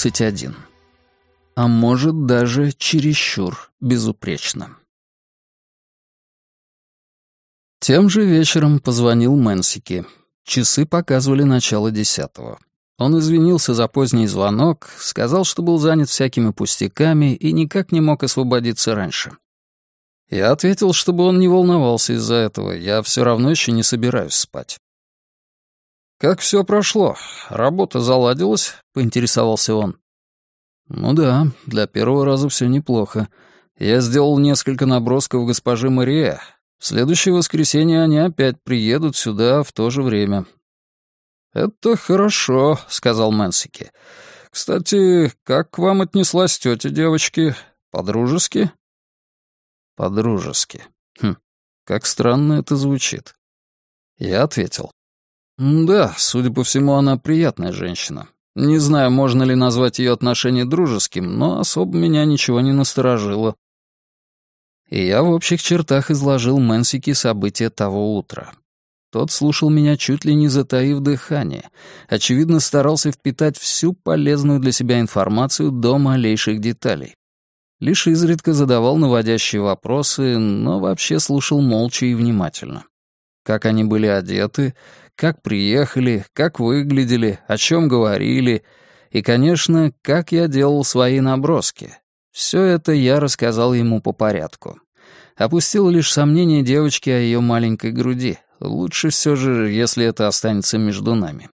31. А может, даже чересчур безупречно. Тем же вечером позвонил Мэнсики. Часы показывали начало десятого. Он извинился за поздний звонок, сказал, что был занят всякими пустяками и никак не мог освободиться раньше. Я ответил, чтобы он не волновался из-за этого, я все равно еще не собираюсь спать. «Как все прошло? Работа заладилась?» — поинтересовался он. «Ну да, для первого раза все неплохо. Я сделал несколько набросков госпожи Мария. В следующее воскресенье они опять приедут сюда в то же время». «Это хорошо», — сказал Мэнсики. «Кстати, как к вам отнеслась тетя девочки? По-дружески?» «По-дружески. Хм, как странно это звучит». Я ответил. Да, судя по всему, она приятная женщина. Не знаю, можно ли назвать ее отношение дружеским, но особо меня ничего не насторожило. И я в общих чертах изложил Мэнсики события того утра. Тот слушал меня чуть ли не затаив дыхание, очевидно, старался впитать всю полезную для себя информацию до малейших деталей. Лишь изредка задавал наводящие вопросы, но вообще слушал молча и внимательно. Как они были одеты, как приехали, как выглядели, о чем говорили и, конечно, как я делал свои наброски. Все это я рассказал ему по порядку. Опустил лишь сомнение девочки о ее маленькой груди. Лучше все же, если это останется между нами.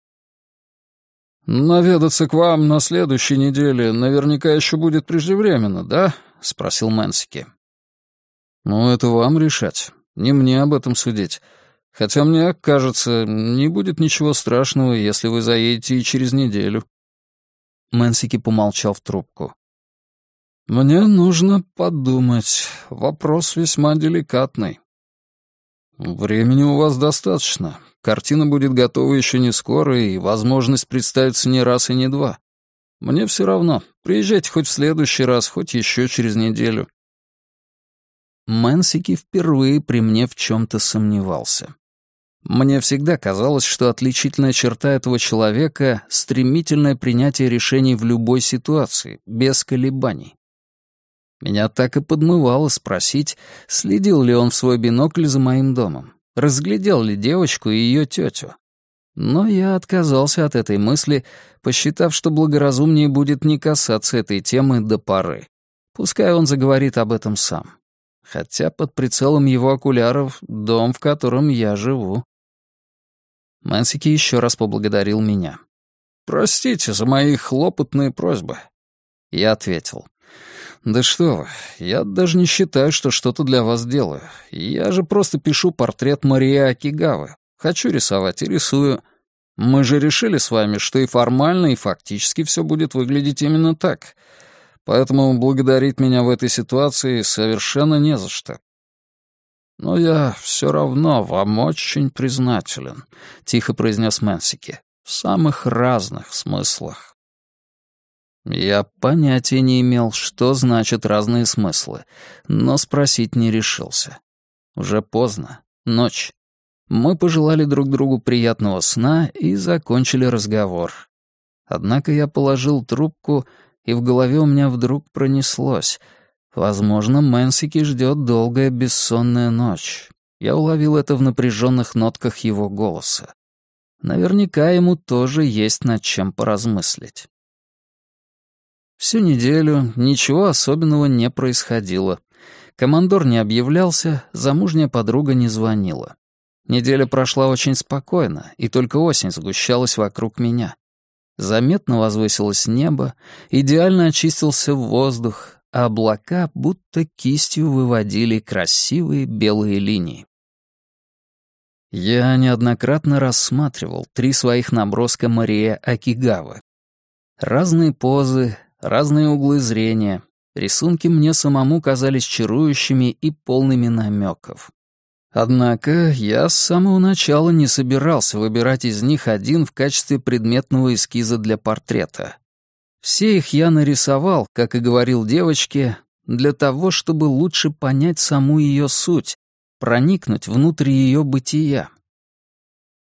«Наведаться к вам на следующей неделе наверняка еще будет преждевременно, да?» — спросил Мэнсики. «Ну, это вам решать. Не мне об этом судить. Хотя мне кажется, не будет ничего страшного, если вы заедете и через неделю». Мэнсики помолчал в трубку. «Мне нужно подумать. Вопрос весьма деликатный». «Времени у вас достаточно. Картина будет готова еще не скоро, и возможность представится не раз и не два. Мне все равно. Приезжайте хоть в следующий раз, хоть еще через неделю». Мэнсики впервые при мне в чем-то сомневался. Мне всегда казалось, что отличительная черта этого человека — стремительное принятие решений в любой ситуации, без колебаний. Меня так и подмывало спросить, следил ли он в свой бинокль за моим домом, разглядел ли девочку и ее тетю. Но я отказался от этой мысли, посчитав, что благоразумнее будет не касаться этой темы до поры. Пускай он заговорит об этом сам. Хотя под прицелом его окуляров дом, в котором я живу. Мэнсики еще раз поблагодарил меня. «Простите за мои хлопотные просьбы». Я ответил. «Да что вы, я даже не считаю, что что-то для вас делаю. Я же просто пишу портрет Марии Акигавы. Хочу рисовать и рисую. Мы же решили с вами, что и формально, и фактически все будет выглядеть именно так. Поэтому благодарить меня в этой ситуации совершенно не за что. «Но я все равно вам очень признателен», — тихо произнес Мэнсики. «В самых разных смыслах». Я понятия не имел, что значат разные смыслы, но спросить не решился. Уже поздно, ночь. Мы пожелали друг другу приятного сна и закончили разговор. Однако я положил трубку, и в голове у меня вдруг пронеслось — Возможно, Мэнсики ждет долгая бессонная ночь. Я уловил это в напряженных нотках его голоса. Наверняка ему тоже есть над чем поразмыслить. Всю неделю ничего особенного не происходило. Командор не объявлялся, замужняя подруга не звонила. Неделя прошла очень спокойно, и только осень сгущалась вокруг меня. Заметно возвысилось небо, идеально очистился воздух, а облака будто кистью выводили красивые белые линии. Я неоднократно рассматривал три своих наброска Мария Акигавы. Разные позы, разные углы зрения. Рисунки мне самому казались чарующими и полными намеков. Однако я с самого начала не собирался выбирать из них один в качестве предметного эскиза для портрета. Все их я нарисовал, как и говорил девочке, для того, чтобы лучше понять саму ее суть, проникнуть внутрь ее бытия.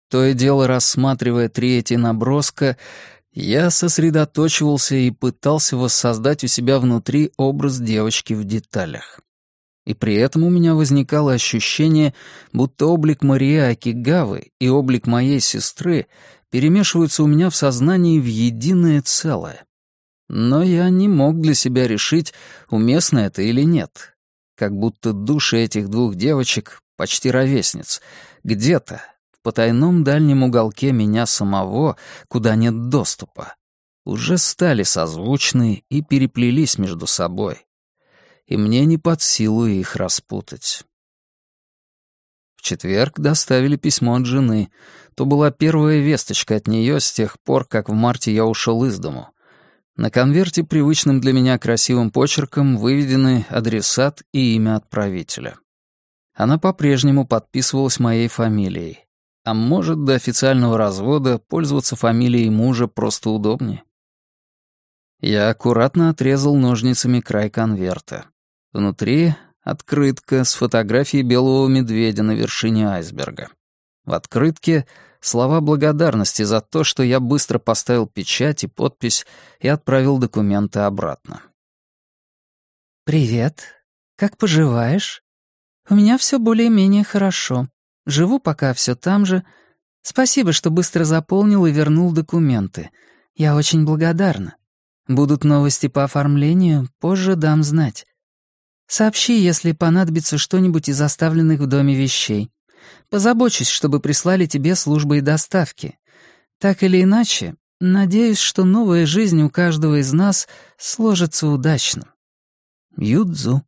То и дело рассматривая три эти наброска, Я сосредоточивался и пытался воссоздать у себя внутри образ девочки в деталях. И при этом у меня возникало ощущение, будто облик Марии Акигавы и облик моей сестры перемешиваются у меня в сознании в единое целое. Но я не мог для себя решить, уместно это или нет. Как будто души этих двух девочек, почти ровесниц, где-то, в потайном дальнем уголке меня самого, куда нет доступа, уже стали созвучны и переплелись между собой. И мне не под силу их распутать. В четверг доставили письмо от жены. То была первая весточка от нее с тех пор, как в марте я ушел из дому. На конверте привычным для меня красивым почерком выведены адресат и имя отправителя. Она по-прежнему подписывалась моей фамилией. А может, до официального развода пользоваться фамилией мужа просто удобнее. Я аккуратно отрезал ножницами край конверта. Внутри открытка с фотографией белого медведя на вершине айсберга. В открытке слова благодарности за то, что я быстро поставил печать и подпись и отправил документы обратно. «Привет. Как поживаешь? У меня все более-менее хорошо. Живу пока все там же. Спасибо, что быстро заполнил и вернул документы. Я очень благодарна. Будут новости по оформлению, позже дам знать. Сообщи, если понадобится что-нибудь из оставленных в доме вещей. Позабочусь, чтобы прислали тебе службы и доставки. Так или иначе, надеюсь, что новая жизнь у каждого из нас сложится удачно. Юдзу.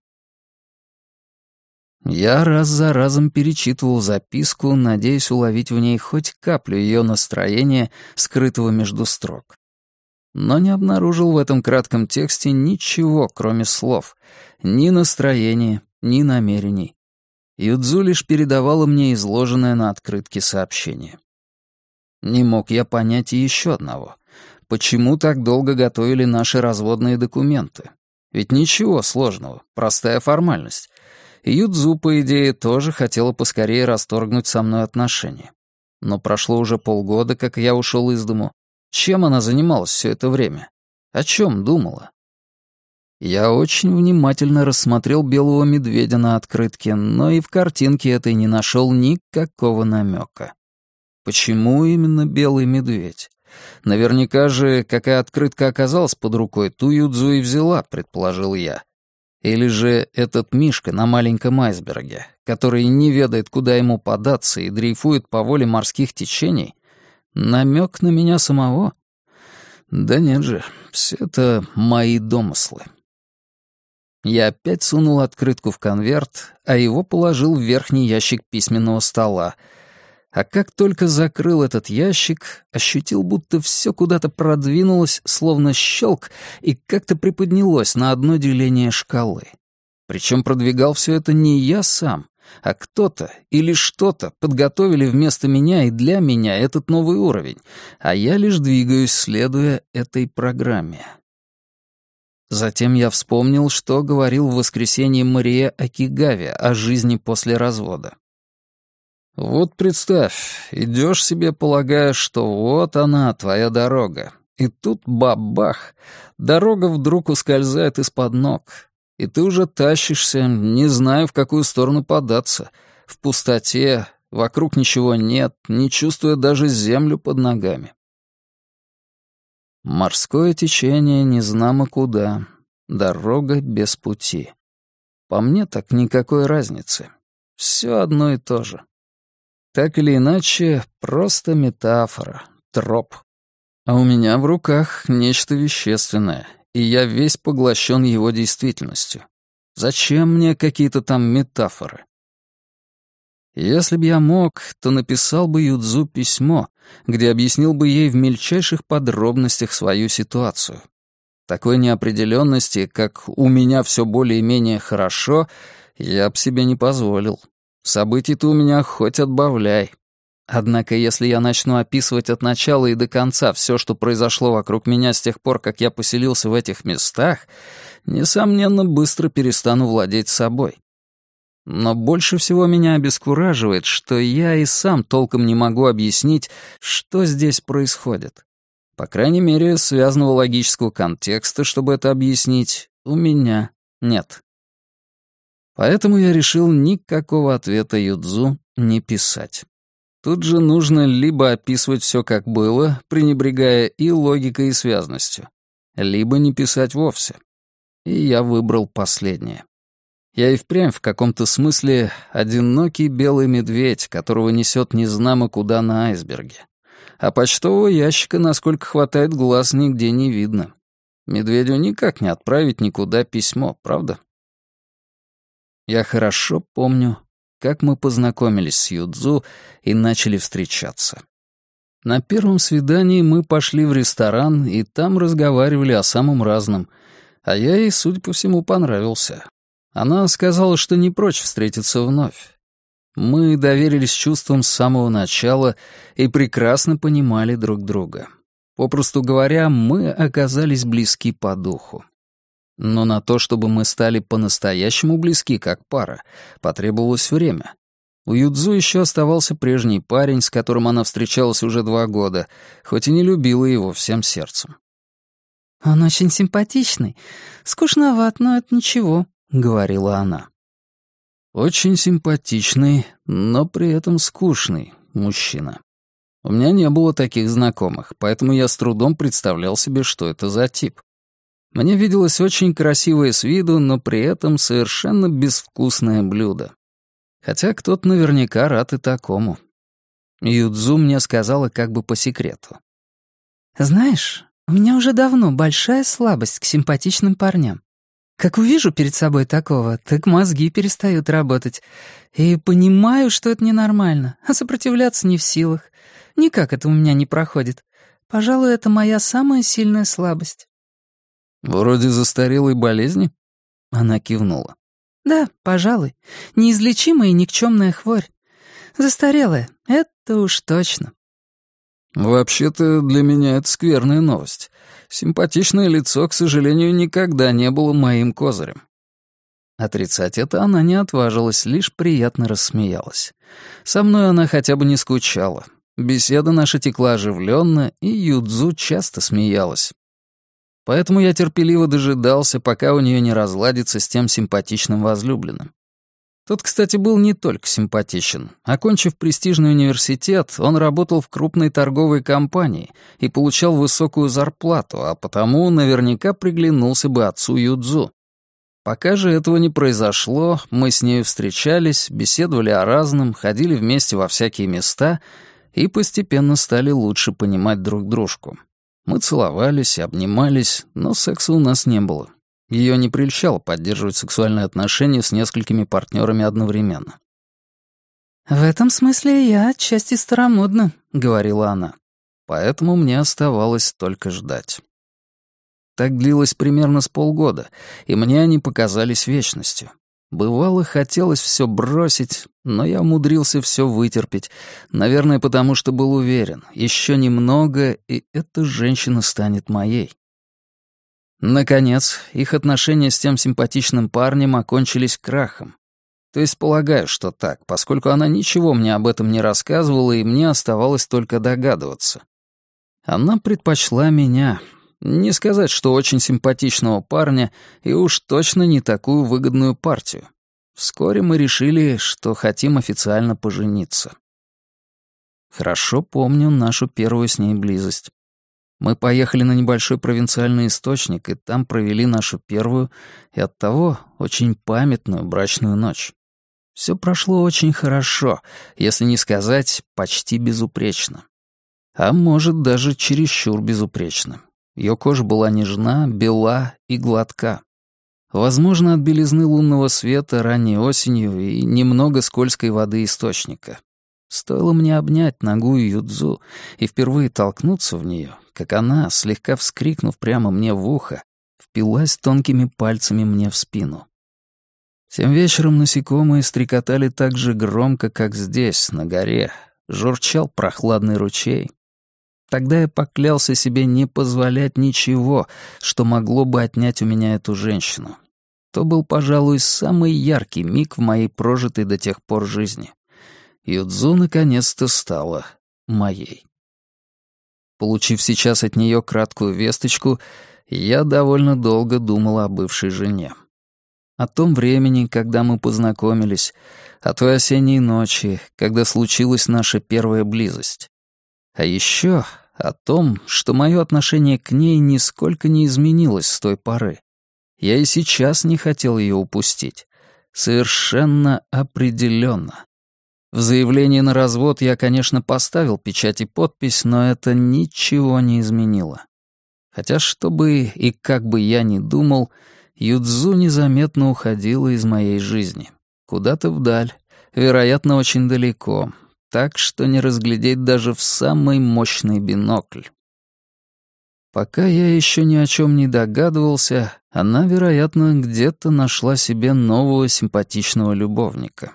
Я раз за разом перечитывал записку, надеясь уловить в ней хоть каплю ее настроения, скрытого между строк. Но не обнаружил в этом кратком тексте ничего, кроме слов. Ни настроения, ни намерений. Юдзу лишь передавала мне изложенное на открытке сообщение. Не мог я понять и еще одного. Почему так долго готовили наши разводные документы? Ведь ничего сложного, простая формальность. Юдзу, по идее, тоже хотела поскорее расторгнуть со мной отношения. Но прошло уже полгода, как я ушел из дому. Чем она занималась все это время? О чем думала? Я очень внимательно рассмотрел белого медведя на открытке, но и в картинке этой не нашел никакого намека. Почему именно белый медведь? Наверняка же, какая открытка оказалась под рукой, ту Юдзу и взяла, предположил я. Или же этот Мишка на маленьком айсберге, который не ведает, куда ему податься и дрейфует по воле морских течений, намек на меня самого? Да нет же, все это мои домыслы. Я опять сунул открытку в конверт, а его положил в верхний ящик письменного стола — а как только закрыл этот ящик, ощутил, будто все куда-то продвинулось, словно щелк, и как-то приподнялось на одно деление шкалы. Причем продвигал все это не я сам, а кто-то или что-то подготовили вместо меня и для меня этот новый уровень, а я лишь двигаюсь, следуя этой программе. Затем я вспомнил, что говорил в воскресенье Мария Акигаве о жизни после развода. Вот представь, идешь себе, полагая, что вот она, твоя дорога. И тут бабах, дорога вдруг ускользает из-под ног. И ты уже тащишься, не зная, в какую сторону податься. В пустоте, вокруг ничего нет, не чувствуя даже землю под ногами. Морское течение незнамо куда, дорога без пути. По мне так никакой разницы. Все одно и то же. Так или иначе, просто метафора, троп. А у меня в руках нечто вещественное, и я весь поглощен его действительностью. Зачем мне какие-то там метафоры? Если б я мог, то написал бы Юдзу письмо, где объяснил бы ей в мельчайших подробностях свою ситуацию. Такой неопределенности, как «у меня все более-менее хорошо», я б себе не позволил. Событий-то у меня хоть отбавляй. Однако, если я начну описывать от начала и до конца все, что произошло вокруг меня с тех пор, как я поселился в этих местах, несомненно, быстро перестану владеть собой. Но больше всего меня обескураживает, что я и сам толком не могу объяснить, что здесь происходит. По крайней мере, связанного логического контекста, чтобы это объяснить, у меня нет. Поэтому я решил никакого ответа Юдзу не писать. Тут же нужно либо описывать все как было, пренебрегая и логикой, и связностью, либо не писать вовсе. И я выбрал последнее. Я и впрямь в каком-то смысле одинокий белый медведь, которого несет незнамо куда на айсберге. А почтового ящика, насколько хватает глаз, нигде не видно. Медведю никак не отправить никуда письмо, правда? Я хорошо помню, как мы познакомились с Юдзу и начали встречаться. На первом свидании мы пошли в ресторан и там разговаривали о самом разном, а я ей, судя по всему, понравился. Она сказала, что не прочь встретиться вновь. Мы доверились чувствам с самого начала и прекрасно понимали друг друга. Попросту говоря, мы оказались близки по духу. Но на то, чтобы мы стали по-настоящему близки как пара, потребовалось время. У Юдзу еще оставался прежний парень, с которым она встречалась уже два года, хоть и не любила его всем сердцем. «Он очень симпатичный. Скучноват, но это ничего», — говорила она. Очень симпатичный, но при этом скучный мужчина. У меня не было таких знакомых, поэтому я с трудом представлял себе, что это за тип. Мне виделось очень красивое с виду, но при этом совершенно безвкусное блюдо. Хотя кто-то наверняка рад и такому. Юдзу мне сказала как бы по секрету. «Знаешь, у меня уже давно большая слабость к симпатичным парням. Как увижу перед собой такого, так мозги перестают работать. И понимаю, что это ненормально, а сопротивляться не в силах. Никак это у меня не проходит. Пожалуй, это моя самая сильная слабость». «Вроде застарелой болезни?» Она кивнула. «Да, пожалуй. Неизлечимая и никчемная хворь. Застарелая, это уж точно». «Вообще-то для меня это скверная новость. Симпатичное лицо, к сожалению, никогда не было моим козырем». Отрицать это она не отважилась, лишь приятно рассмеялась. Со мной она хотя бы не скучала. Беседа наша текла оживленно, и Юдзу часто смеялась. Поэтому я терпеливо дожидался, пока у нее не разладится с тем симпатичным возлюбленным. Тот, кстати, был не только симпатичен. Окончив престижный университет, он работал в крупной торговой компании и получал высокую зарплату, а потому наверняка приглянулся бы отцу Юдзу. Пока же этого не произошло, мы с нею встречались, беседовали о разном, ходили вместе во всякие места и постепенно стали лучше понимать друг дружку. Мы целовались обнимались, но секса у нас не было. Ее не прельщало поддерживать сексуальные отношения с несколькими партнерами одновременно. «В этом смысле я отчасти старомодна», — говорила она. Поэтому мне оставалось только ждать. Так длилось примерно с полгода, и мне они показались вечностью. Бывало, хотелось все бросить, но я умудрился все вытерпеть, наверное, потому что был уверен, еще немного, и эта женщина станет моей. Наконец, их отношения с тем симпатичным парнем окончились крахом. То есть полагаю, что так, поскольку она ничего мне об этом не рассказывала, и мне оставалось только догадываться. Она предпочла меня. Не сказать, что очень симпатичного парня, и уж точно не такую выгодную партию. Вскоре мы решили, что хотим официально пожениться. Хорошо помню нашу первую с ней близость. Мы поехали на небольшой провинциальный источник, и там провели нашу первую и оттого очень памятную брачную ночь. Все прошло очень хорошо, если не сказать почти безупречно. А может, даже чересчур безупречно. Ее кожа была нежна, бела и гладка. Возможно, от белизны лунного света ранней осенью и немного скользкой воды источника. Стоило мне обнять ногу Юдзу и впервые толкнуться в нее, как она, слегка вскрикнув прямо мне в ухо, впилась тонкими пальцами мне в спину. Тем вечером насекомые стрекотали так же громко, как здесь, на горе. Журчал прохладный ручей. Тогда я поклялся себе не позволять ничего, что могло бы отнять у меня эту женщину. То был, пожалуй, самый яркий миг в моей прожитой до тех пор жизни. Юдзу наконец-то стала моей. Получив сейчас от нее краткую весточку, я довольно долго думал о бывшей жене. О том времени, когда мы познакомились, о той осенней ночи, когда случилась наша первая близость. А еще о том, что мое отношение к ней нисколько не изменилось с той поры. Я и сейчас не хотел ее упустить. Совершенно определенно. В заявлении на развод я, конечно, поставил печать и подпись, но это ничего не изменило. Хотя, что бы и как бы я ни думал, Юдзу незаметно уходила из моей жизни. Куда-то вдаль, вероятно, очень далеко, так что не разглядеть даже в самый мощный бинокль. Пока я еще ни о чем не догадывался, она, вероятно, где-то нашла себе нового симпатичного любовника.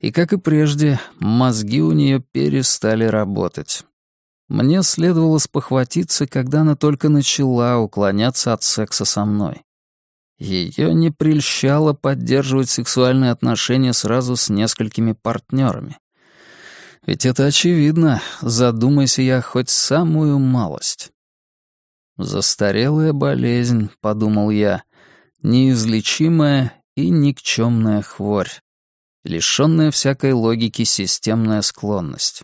И, как и прежде, мозги у нее перестали работать. Мне следовало спохватиться, когда она только начала уклоняться от секса со мной. Ее не прельщало поддерживать сексуальные отношения сразу с несколькими партнерами. Ведь это очевидно, задумайся я хоть самую малость. «Застарелая болезнь», — подумал я, — «неизлечимая и никчемная хворь, лишенная всякой логики системная склонность».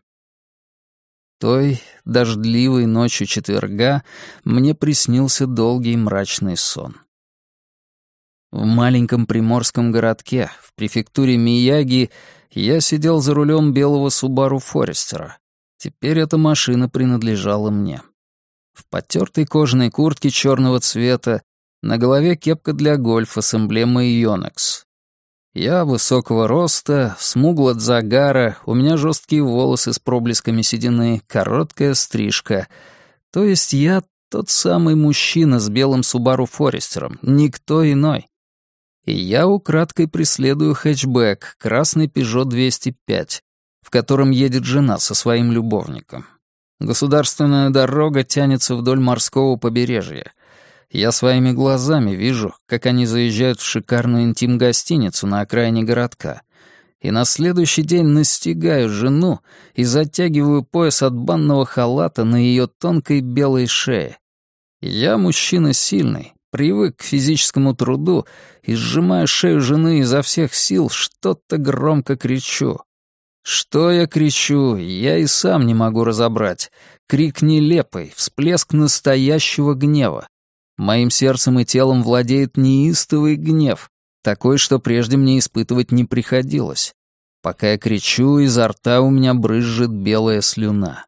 Той дождливой ночью четверга мне приснился долгий мрачный сон. В маленьком приморском городке, в префектуре Мияги, я сидел за рулем белого Субару Форестера. Теперь эта машина принадлежала мне. В потертой кожаной куртке черного цвета, на голове кепка для гольфа с эмблемой Йонекс. Я высокого роста, смугл от загара, у меня жесткие волосы с проблесками седины, короткая стрижка. То есть я тот самый мужчина с белым Субару Форестером, никто иной и я украдкой преследую хэтчбэк, красный Peugeot 205, в котором едет жена со своим любовником. Государственная дорога тянется вдоль морского побережья. Я своими глазами вижу, как они заезжают в шикарную интим-гостиницу на окраине городка. И на следующий день настигаю жену и затягиваю пояс от банного халата на ее тонкой белой шее. Я мужчина сильный, привык к физическому труду и, сжимая шею жены изо всех сил, что-то громко кричу. Что я кричу, я и сам не могу разобрать. Крик нелепый, всплеск настоящего гнева. Моим сердцем и телом владеет неистовый гнев, такой, что прежде мне испытывать не приходилось. Пока я кричу, изо рта у меня брызжет белая слюна.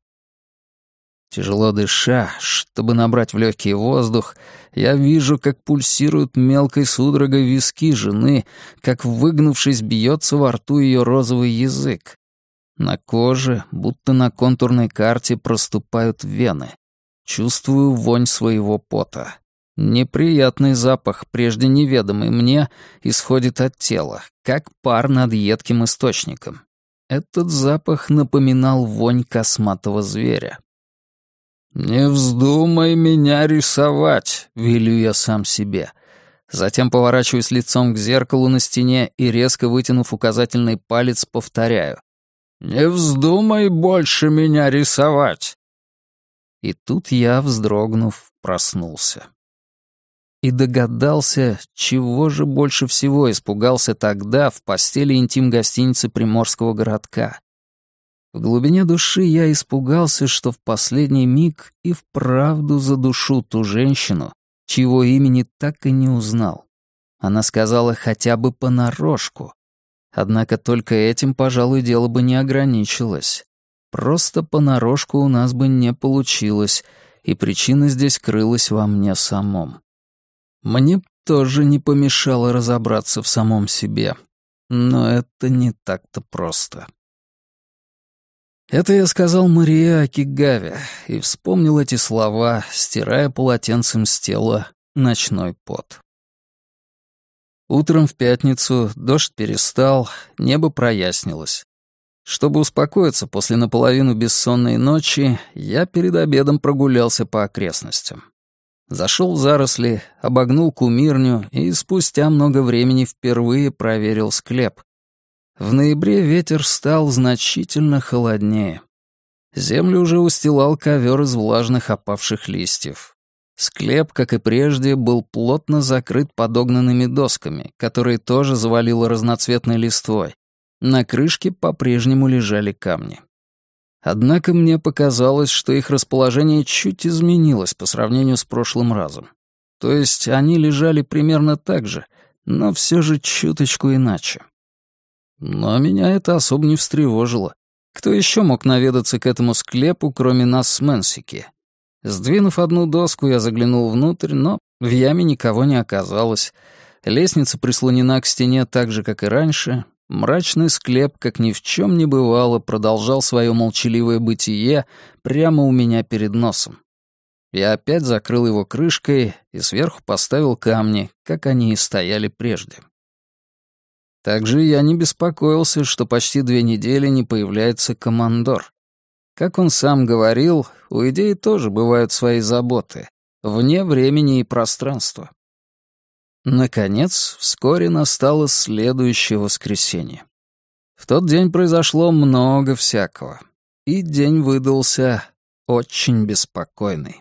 Тяжело дыша, чтобы набрать в легкий воздух, я вижу, как пульсируют мелкой судорогой виски жены, как, выгнувшись, бьется во рту ее розовый язык. На коже, будто на контурной карте, проступают вены. Чувствую вонь своего пота. Неприятный запах, прежде неведомый мне, исходит от тела, как пар над едким источником. Этот запах напоминал вонь косматого зверя. «Не вздумай меня рисовать», — велю я сам себе. Затем поворачиваюсь лицом к зеркалу на стене и, резко вытянув указательный палец, повторяю. «Не вздумай больше меня рисовать!» И тут я, вздрогнув, проснулся. И догадался, чего же больше всего испугался тогда в постели интим-гостиницы приморского городка. В глубине души я испугался, что в последний миг и вправду задушу ту женщину, чьего имени так и не узнал. Она сказала хотя бы понарошку. Однако только этим, пожалуй, дело бы не ограничилось. Просто понарошку у нас бы не получилось, и причина здесь крылась во мне самом. Мне тоже не помешало разобраться в самом себе. Но это не так-то просто. Это я сказал Марии Акигаве и вспомнил эти слова, стирая полотенцем с тела ночной пот. Утром в пятницу дождь перестал, небо прояснилось. Чтобы успокоиться после наполовину бессонной ночи, я перед обедом прогулялся по окрестностям. Зашел в заросли, обогнул кумирню и спустя много времени впервые проверил склеп, в ноябре ветер стал значительно холоднее. Землю уже устилал ковер из влажных опавших листьев. Склеп, как и прежде, был плотно закрыт подогнанными досками, которые тоже завалило разноцветной листвой. На крышке по-прежнему лежали камни. Однако мне показалось, что их расположение чуть изменилось по сравнению с прошлым разом. То есть они лежали примерно так же, но все же чуточку иначе. Но меня это особо не встревожило. Кто еще мог наведаться к этому склепу, кроме нас с Мэнсики? Сдвинув одну доску, я заглянул внутрь, но в яме никого не оказалось. Лестница прислонена к стене так же, как и раньше. Мрачный склеп, как ни в чем не бывало, продолжал свое молчаливое бытие прямо у меня перед носом. Я опять закрыл его крышкой и сверху поставил камни, как они и стояли прежде. Также я не беспокоился, что почти две недели не появляется командор. Как он сам говорил, у идеи тоже бывают свои заботы, вне времени и пространства. Наконец, вскоре настало следующее воскресенье. В тот день произошло много всякого, и день выдался очень беспокойный.